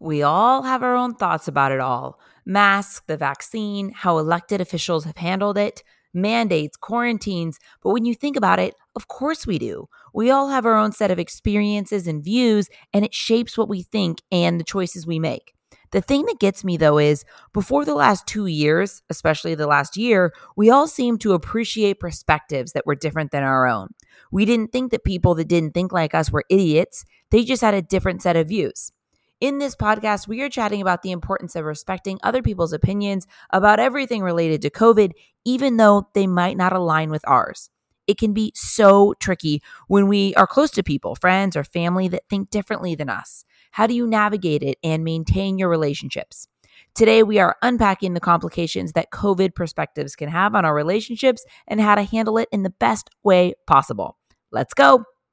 We all have our own thoughts about it all masks, the vaccine, how elected officials have handled it, mandates, quarantines. But when you think about it, of course we do. We all have our own set of experiences and views, and it shapes what we think and the choices we make. The thing that gets me though is before the last two years, especially the last year, we all seemed to appreciate perspectives that were different than our own. We didn't think that people that didn't think like us were idiots, they just had a different set of views. In this podcast, we are chatting about the importance of respecting other people's opinions about everything related to COVID, even though they might not align with ours. It can be so tricky when we are close to people, friends, or family that think differently than us. How do you navigate it and maintain your relationships? Today, we are unpacking the complications that COVID perspectives can have on our relationships and how to handle it in the best way possible. Let's go.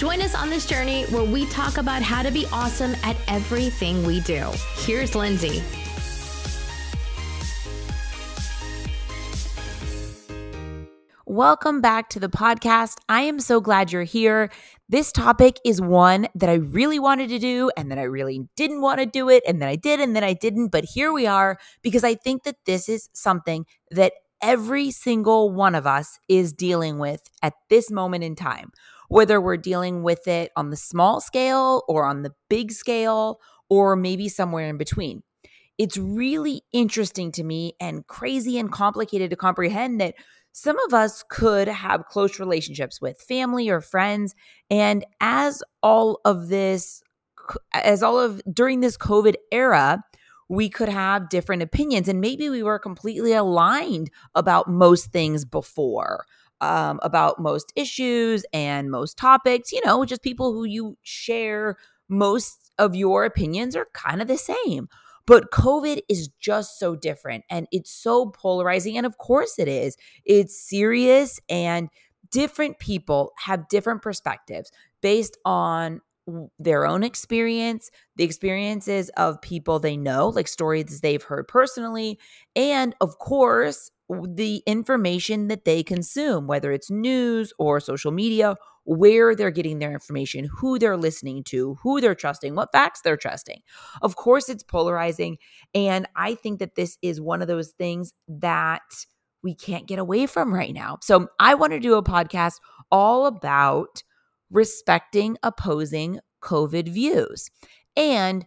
Join us on this journey where we talk about how to be awesome at everything we do. Here's Lindsay. Welcome back to the podcast. I am so glad you're here. This topic is one that I really wanted to do, and then I really didn't want to do it, and then I did, and then I didn't. But here we are because I think that this is something that every single one of us is dealing with at this moment in time whether we're dealing with it on the small scale or on the big scale, or maybe somewhere in between. It's really interesting to me and crazy and complicated to comprehend that some of us could have close relationships with family or friends. And as all of this, as all of during this COVID era, we could have different opinions and maybe we were completely aligned about most things before um, about most issues and most topics, you know, just people who you share most of your opinions are kind of the same. But COVID is just so different and it's so polarizing. And of course it is. It's serious and different people have different perspectives based on their own experience, the experiences of people they know, like stories they've heard personally, and of course, the information that they consume, whether it's news or social media, where they're getting their information, who they're listening to, who they're trusting, what facts they're trusting. Of course, it's polarizing. And I think that this is one of those things that we can't get away from right now. So I want to do a podcast all about respecting opposing COVID views. And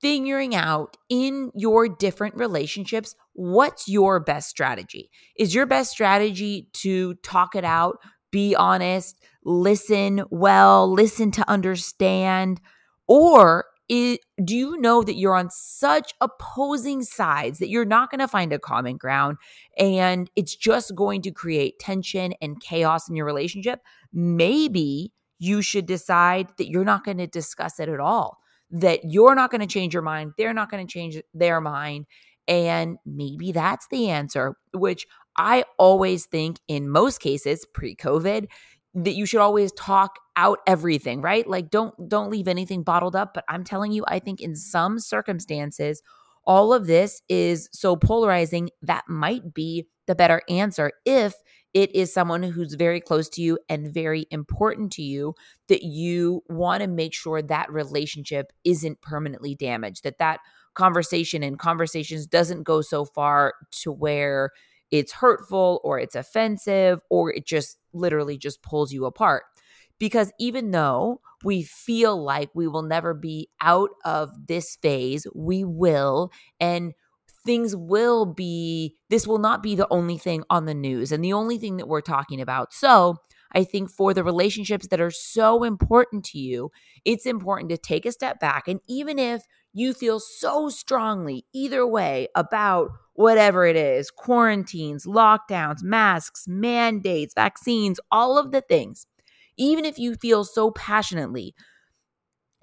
figuring out in your different relationships what's your best strategy. Is your best strategy to talk it out, be honest, listen well, listen to understand? Or it, do you know that you're on such opposing sides that you're not going to find a common ground and it's just going to create tension and chaos in your relationship? Maybe you should decide that you're not going to discuss it at all that you're not going to change your mind, they're not going to change their mind. And maybe that's the answer, which I always think in most cases pre-COVID that you should always talk out everything, right? Like don't don't leave anything bottled up, but I'm telling you I think in some circumstances all of this is so polarizing that might be the better answer if it is someone who's very close to you and very important to you that you want to make sure that relationship isn't permanently damaged that that conversation and conversations doesn't go so far to where it's hurtful or it's offensive or it just literally just pulls you apart because even though we feel like we will never be out of this phase we will and things will be, this will not be the only thing on the news and the only thing that we're talking about. So, I think for the relationships that are so important to you, it's important to take a step back. And even if you feel so strongly either way about whatever it is quarantines, lockdowns, masks, mandates, vaccines, all of the things even if you feel so passionately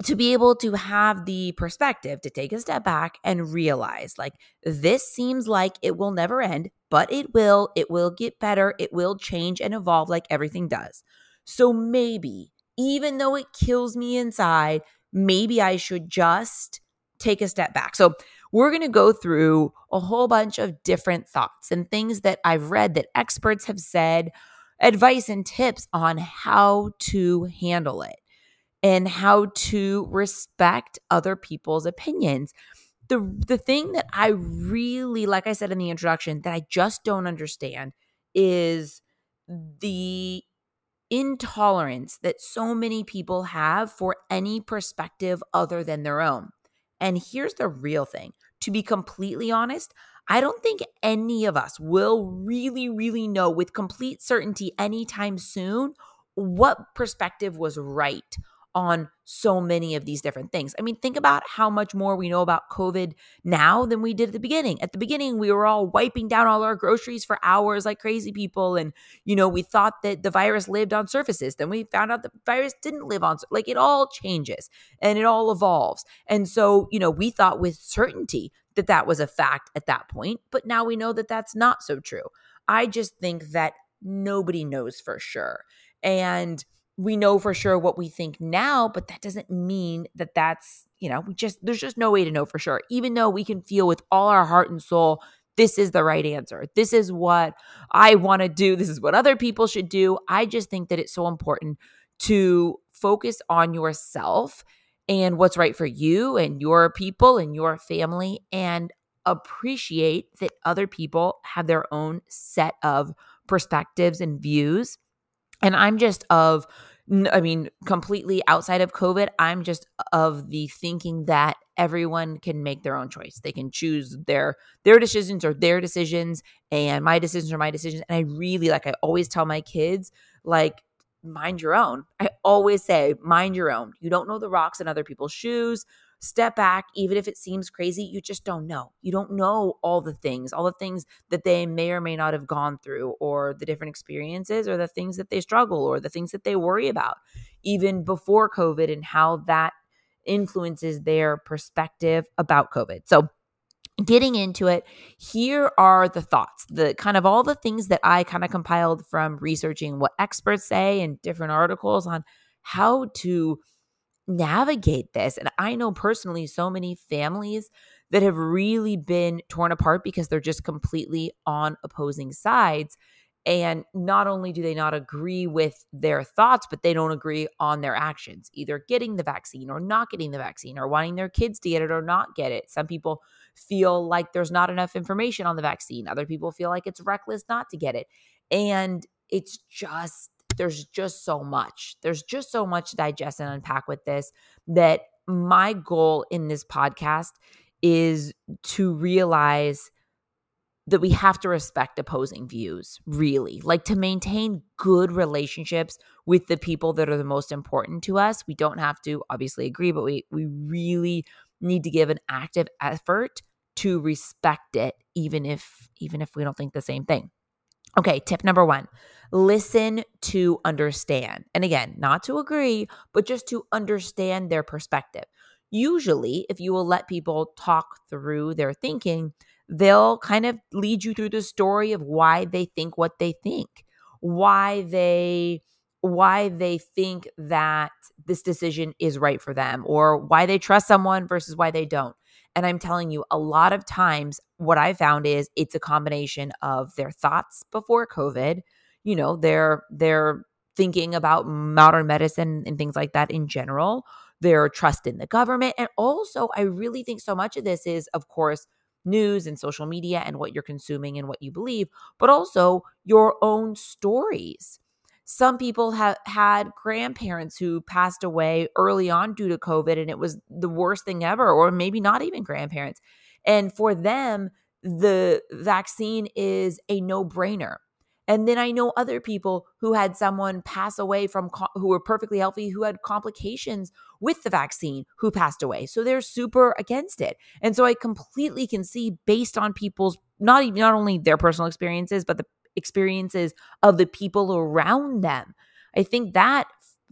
to be able to have the perspective to take a step back and realize like this seems like it will never end but it will. It will get better. It will change and evolve like everything does. So maybe, even though it kills me inside, maybe I should just take a step back. So we're going to go through a whole bunch of different thoughts and things that I've read that experts have said, advice and tips on how to handle it and how to respect other people's opinions. The the thing that I really like I said in the introduction that I just don't understand is the intolerance that so many people have for any perspective other than their own. And here's the real thing to be completely honest, I don't think any of us will really, really know with complete certainty anytime soon what perspective was right on so many of these different things. I mean, think about how much more we know about COVID now than we did at the beginning. At the beginning, we were all wiping down all our groceries for hours like crazy people. And, you know, we thought that the virus lived on surfaces. Then we found out the virus didn't live on, like, it all changes and it all evolves. And so, you know, we thought with certainty that that was a fact at that point. But now we know that that's not so true. I just think that nobody knows for sure. And, we know for sure what we think now, but that doesn't mean that that's, you know, we just, there's just no way to know for sure. Even though we can feel with all our heart and soul, this is the right answer. This is what I want to do. This is what other people should do. I just think that it's so important to focus on yourself and what's right for you and your people and your family and appreciate that other people have their own set of perspectives and views and I'm just of, I mean, completely outside of COVID, I'm just of the thinking that everyone can make their own choice. They can choose their their decisions or their decisions, and my decisions are my decisions. And I really like I always tell my kids, like, mind your own. I always say, mind your own. You don't know the rocks in other people's shoes step back, even if it seems crazy, you just don't know. You don't know all the things, all the things that they may or may not have gone through, or the different experiences, or the things that they struggle, or the things that they worry about, even before COVID, and how that influences their perspective about COVID. So, getting into it, here are the thoughts, the kind of all the things that I kind of compiled from researching what experts say and different articles on how to navigate this. And I know personally so many families that have really been torn apart because they're just completely on opposing sides. And not only do they not agree with their thoughts, but they don't agree on their actions, either getting the vaccine or not getting the vaccine, or wanting their kids to get it or not get it. Some people feel like there's not enough information on the vaccine, other people feel like it's reckless not to get it. And it's just there's just so much. There's just so much to digest and unpack with this that my goal in this podcast is to realize that we have to respect opposing views, really. Like to maintain good relationships with the people that are the most important to us. We don't have to obviously agree, but we we really need to give an active effort to respect it even if even if we don't think the same thing. Okay, tip number 1 listen to understand. And again, not to agree, but just to understand their perspective. Usually, if you will let people talk through their thinking, they'll kind of lead you through the story of why they think what they think, why they why they think that this decision is right for them or why they trust someone versus why they don't. And I'm telling you, a lot of times, what I found is it's a combination of their thoughts before COVID, you know they're they're thinking about modern medicine and things like that in general their trust in the government and also i really think so much of this is of course news and social media and what you're consuming and what you believe but also your own stories some people have had grandparents who passed away early on due to covid and it was the worst thing ever or maybe not even grandparents and for them the vaccine is a no-brainer and then I know other people who had someone pass away from who were perfectly healthy who had complications with the vaccine who passed away. So they're super against it. And so I completely can see based on people's not even not only their personal experiences but the experiences of the people around them. I think that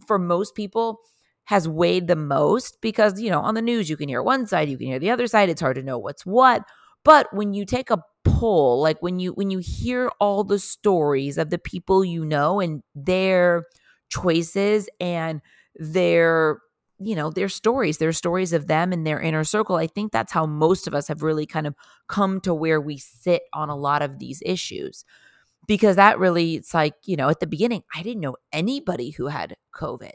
for most people has weighed the most because you know on the news you can hear one side, you can hear the other side, it's hard to know what's what. But when you take a poll, like when you when you hear all the stories of the people you know and their choices and their you know their stories their stories of them and their inner circle i think that's how most of us have really kind of come to where we sit on a lot of these issues because that really it's like you know at the beginning i didn't know anybody who had covid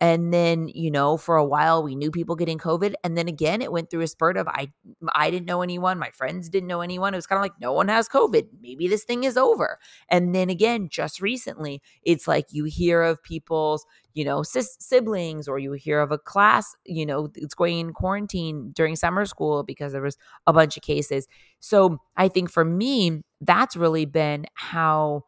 and then you know for a while we knew people getting covid and then again it went through a spurt of i i didn't know anyone my friends didn't know anyone it was kind of like no one has covid maybe this thing is over. And then again just recently it's like you hear of people's you know sis- siblings or you hear of a class you know it's going in quarantine during summer school because there was a bunch of cases. So i think for me that's really been how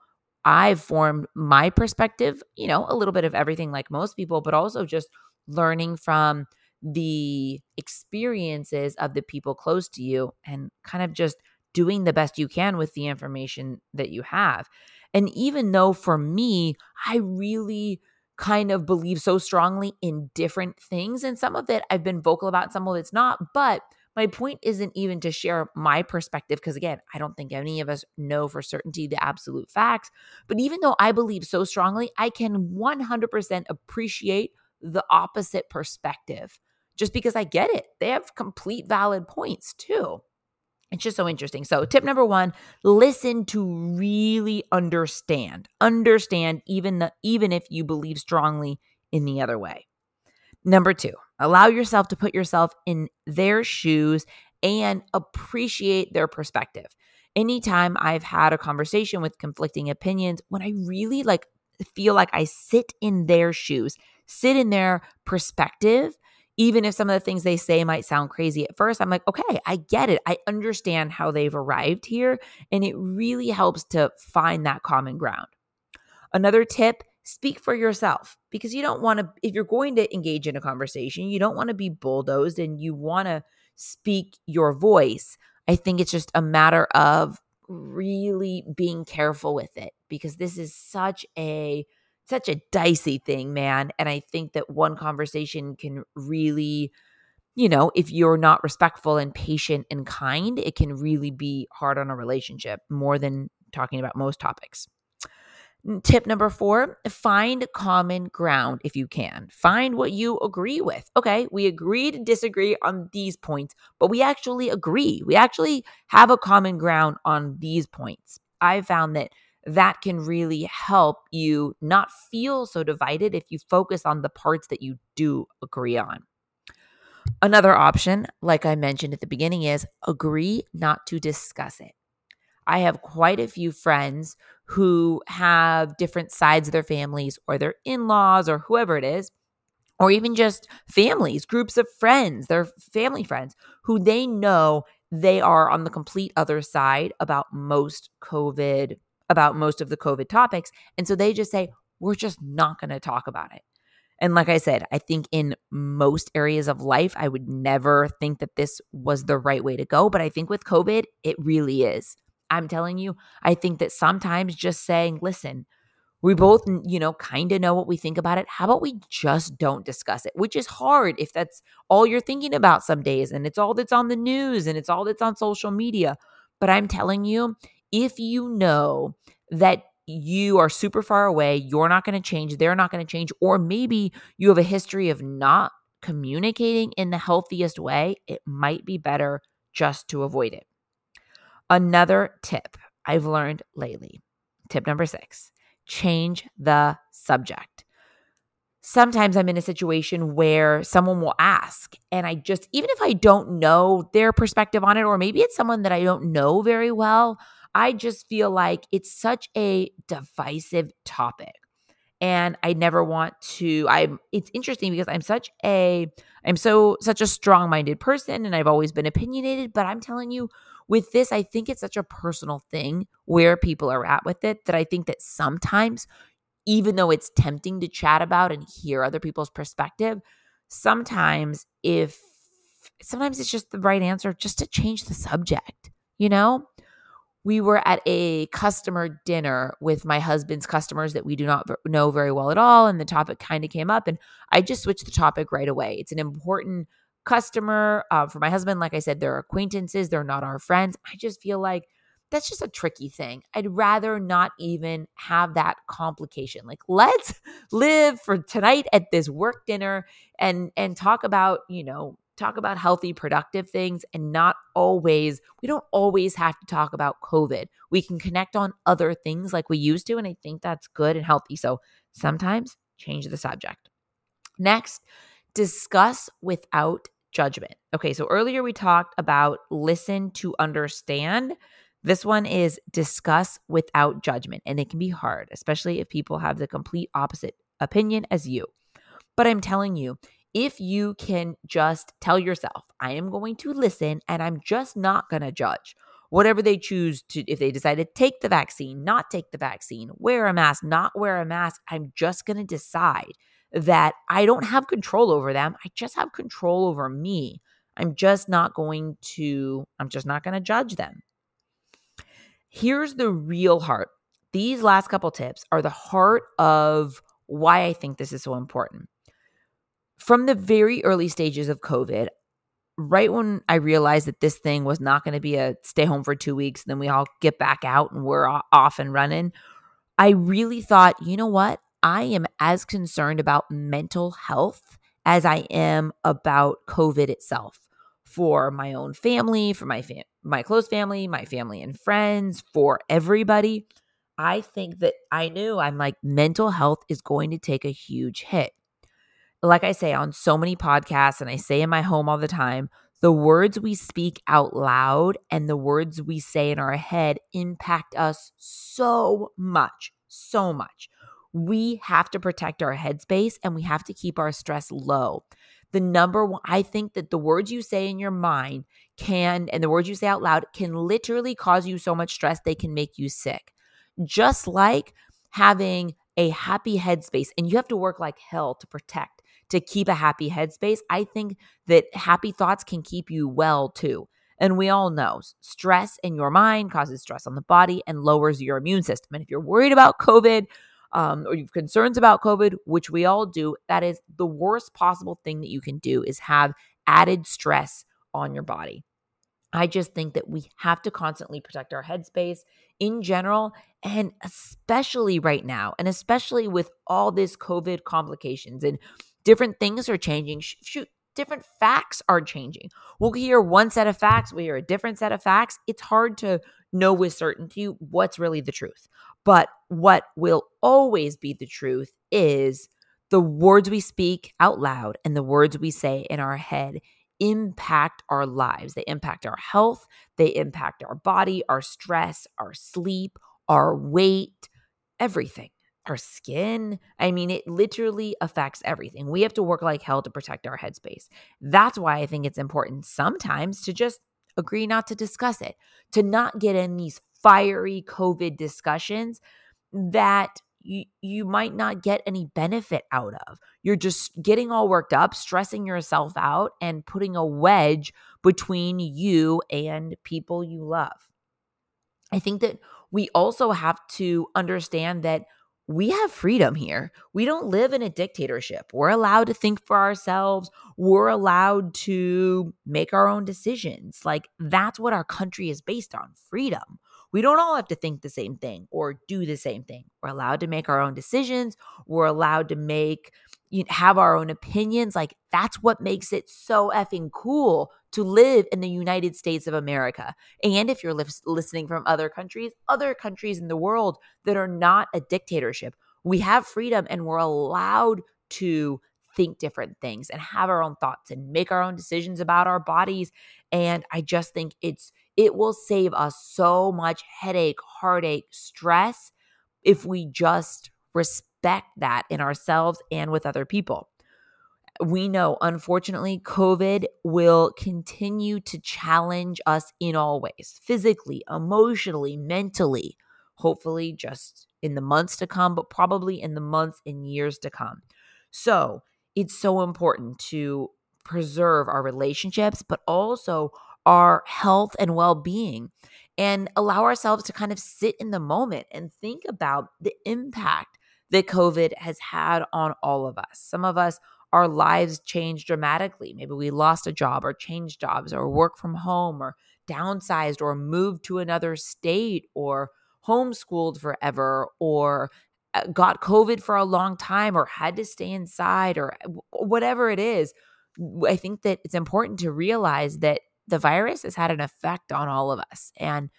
I've formed my perspective, you know, a little bit of everything like most people, but also just learning from the experiences of the people close to you and kind of just doing the best you can with the information that you have. And even though for me, I really kind of believe so strongly in different things, and some of it I've been vocal about, some of it's not, but my point isn't even to share my perspective, because again, I don't think any of us know for certainty the absolute facts. But even though I believe so strongly, I can 100% appreciate the opposite perspective just because I get it. They have complete valid points too. It's just so interesting. So, tip number one, listen to really understand. Understand even the even if you believe strongly in the other way. Number two, allow yourself to put yourself in their shoes and appreciate their perspective. Anytime I've had a conversation with conflicting opinions, when I really like feel like I sit in their shoes, sit in their perspective, even if some of the things they say might sound crazy at first, I'm like, okay, I get it. I understand how they've arrived here. And it really helps to find that common ground. Another tip speak for yourself because you don't want to if you're going to engage in a conversation you don't want to be bulldozed and you want to speak your voice. I think it's just a matter of really being careful with it because this is such a such a dicey thing man and i think that one conversation can really you know if you're not respectful and patient and kind it can really be hard on a relationship more than talking about most topics Tip number four find common ground if you can. Find what you agree with. Okay, we agree to disagree on these points, but we actually agree. We actually have a common ground on these points. I found that that can really help you not feel so divided if you focus on the parts that you do agree on. Another option, like I mentioned at the beginning, is agree not to discuss it. I have quite a few friends who have different sides of their families or their in laws or whoever it is, or even just families, groups of friends, their family friends who they know they are on the complete other side about most COVID, about most of the COVID topics. And so they just say, we're just not going to talk about it. And like I said, I think in most areas of life, I would never think that this was the right way to go. But I think with COVID, it really is. I'm telling you, I think that sometimes just saying, listen, we both, you know, kind of know what we think about it. How about we just don't discuss it? Which is hard if that's all you're thinking about some days and it's all that's on the news and it's all that's on social media. But I'm telling you, if you know that you are super far away, you're not going to change, they're not going to change, or maybe you have a history of not communicating in the healthiest way, it might be better just to avoid it. Another tip I've learned lately, tip number six change the subject. Sometimes I'm in a situation where someone will ask, and I just, even if I don't know their perspective on it, or maybe it's someone that I don't know very well, I just feel like it's such a divisive topic and I never want to I'm it's interesting because I'm such a I'm so such a strong-minded person and I've always been opinionated, but I'm telling you with this, I think it's such a personal thing where people are at with it that I think that sometimes, even though it's tempting to chat about and hear other people's perspective, sometimes if sometimes it's just the right answer just to change the subject, you know? we were at a customer dinner with my husband's customers that we do not know very well at all and the topic kind of came up and i just switched the topic right away it's an important customer. Uh, for my husband, like I said, they're acquaintances, they're not our friends. I just feel like that's just a tricky thing. I'd rather not even have that complication. Like let's live for tonight at this work dinner and and talk about, you know, talk about healthy productive things and not always we don't always have to talk about COVID. We can connect on other things like we used to and I think that's good and healthy. So sometimes change the subject. Next, discuss without judgment. Okay, so earlier we talked about listen to understand. This one is discuss without judgment, and it can be hard, especially if people have the complete opposite opinion as you. But I'm telling you, if you can just tell yourself, I am going to listen and I'm just not going to judge. Whatever they choose to, if they decide to take the vaccine, not take the vaccine, wear a mask, not wear a mask, I'm just going to decide that I don't have control over them. I just have control over me. I'm just not going to, I'm just not going to judge them. Here's the real heart. These last couple tips are the heart of why I think this is so important. From the very early stages of COVID, right when I realized that this thing was not going to be a stay home for two weeks, then we all get back out and we're off and running, I really thought, you know what? I am as concerned about mental health as I am about COVID itself for my own family, for my fam- my close family, my family and friends, for everybody. I think that I knew I'm like mental health is going to take a huge hit. Like I say on so many podcasts and I say in my home all the time, the words we speak out loud and the words we say in our head impact us so much, so much we have to protect our headspace and we have to keep our stress low. The number one, I think that the words you say in your mind can, and the words you say out loud can literally cause you so much stress, they can make you sick. Just like having a happy headspace, and you have to work like hell to protect, to keep a happy headspace. I think that happy thoughts can keep you well too. And we all know stress in your mind causes stress on the body and lowers your immune system. And if you're worried about COVID, um, or you have concerns about COVID, which we all do, that is the worst possible thing that you can do is have added stress on your body. I just think that we have to constantly protect our headspace in general, and especially right now, and especially with all this COVID complications and different things are changing. Shoot, different facts are changing. We'll hear one set of facts, we hear a different set of facts. It's hard to know with certainty what's really the truth. But what will always be the truth is the words we speak out loud and the words we say in our head impact our lives. They impact our health, they impact our body, our stress, our sleep, our weight, everything. Our skin. I mean, it literally affects everything. We have to work like hell to protect our headspace. That's why I think it's important sometimes to just agree not to discuss it, to not get in these fiery COVID discussions that you, you might not get any benefit out of. You're just getting all worked up, stressing yourself out, and putting a wedge between you and people you love. I think that we also have to understand that we have freedom here. We don't live in a dictatorship. We're allowed to think for ourselves. We're allowed to make our own decisions. Like that's what our country is based on freedom. We don't all have to think the same thing or do the same thing. We're allowed to make our own decisions. We're allowed to make you know, have our own opinions. Like that's what makes it so effing cool to live in the United States of America. And if you're li- listening from other countries, other countries in the world that are not a dictatorship, we have freedom and we're allowed to think different things and have our own thoughts and make our own decisions about our bodies. And I just think it's it will save us so much headache, heartache, stress if we just respect that in ourselves and with other people. We know, unfortunately, COVID will continue to challenge us in all ways physically, emotionally, mentally, hopefully, just in the months to come, but probably in the months and years to come. So, it's so important to preserve our relationships, but also our health and well being and allow ourselves to kind of sit in the moment and think about the impact that COVID has had on all of us. Some of us our lives changed dramatically. Maybe we lost a job or changed jobs or work from home or downsized or moved to another state or homeschooled forever or uh, got COVID for a long time or had to stay inside or uh, whatever it is. I think that it's important to realize that the virus has had an effect on all of us and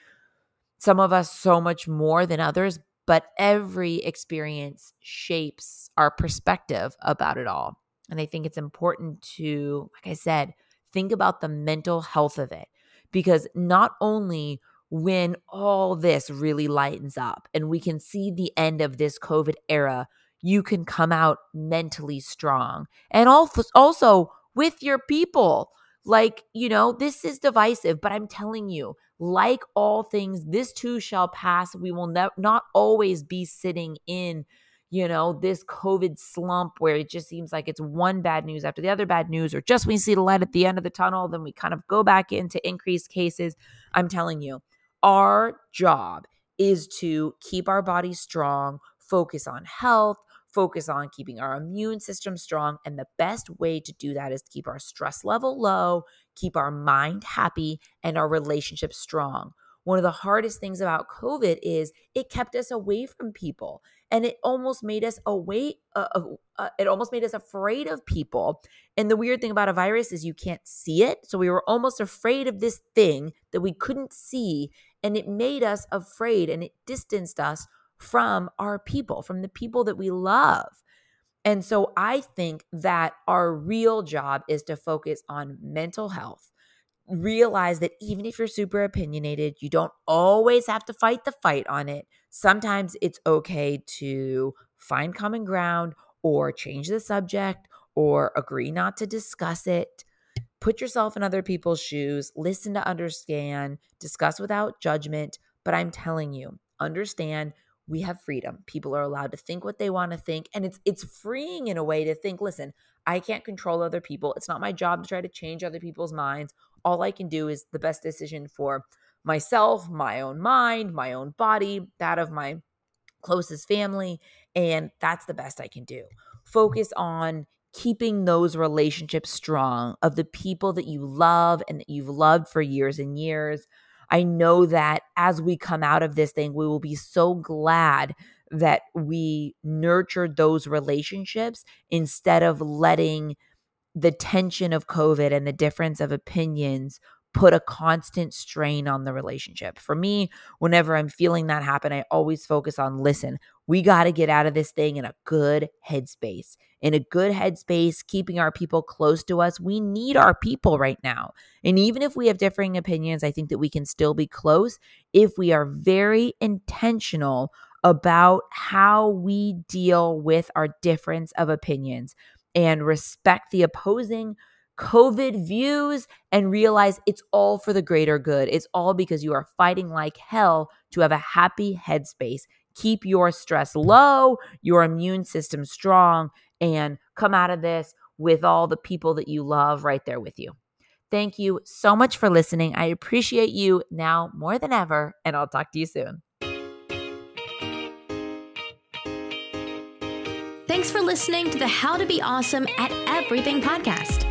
some of us so much more than others, but every experience shapes our perspective about it all. And I think it's important to, like I said, think about the mental health of it because not only when all this really lightens up and we can see the end of this COVID era, you can come out mentally strong and also also with your people. Like, you know, this is divisive, but I'm telling you, like all things, this too shall pass. We will ne- not always be sitting in you know, this COVID slump where it just seems like it's one bad news after the other bad news, or just we see the light at the end of the tunnel, then we kind of go back into increased cases. I'm telling you, our job is to keep our body strong, focus on health, focus on keeping our immune system strong. And the best way to do that is to keep our stress level low, keep our mind happy, and our relationship strong. One of the hardest things about COVID is it kept us away from people and it almost made us away uh, uh, it almost made us afraid of people and the weird thing about a virus is you can't see it so we were almost afraid of this thing that we couldn't see and it made us afraid and it distanced us from our people from the people that we love and so i think that our real job is to focus on mental health realize that even if you're super opinionated, you don't always have to fight the fight on it. Sometimes it's okay to find common ground or change the subject or agree not to discuss it. Put yourself in other people's shoes, listen to understand, discuss without judgment. But I'm telling you, understand we have freedom. People are allowed to think what they want to think and it's it's freeing in a way to think, listen, I can't control other people. It's not my job to try to change other people's minds all I can do is the best decision for myself, my own mind, my own body, that of my closest family. And that's the best I can do. Focus on keeping those relationships strong of the people that you love and that you've loved for years and years. I know that as we come out of this thing, we will be so glad that we nurtured those relationships instead of letting the tension of COVID and the difference of opinions put a constant strain on the relationship. For me, whenever I'm feeling that happen, I always focus on listen, we got to get out of this thing in a good headspace. In a good headspace, keeping our people close to us. We need our people right now. And even if we have differing opinions, I think that we can still be close if we are very intentional about how we deal with our difference of opinions and respect the opposing COVID views and realize it's all for the greater good. It's all because you are fighting like hell to have a happy headspace. Keep your stress low, your immune system strong, and come out of this with all the people that you love right there with you. Thank you so much for listening. I appreciate you now more than ever, and I'll talk to you soon. Thanks for listening to the How to Be Awesome at Everything podcast.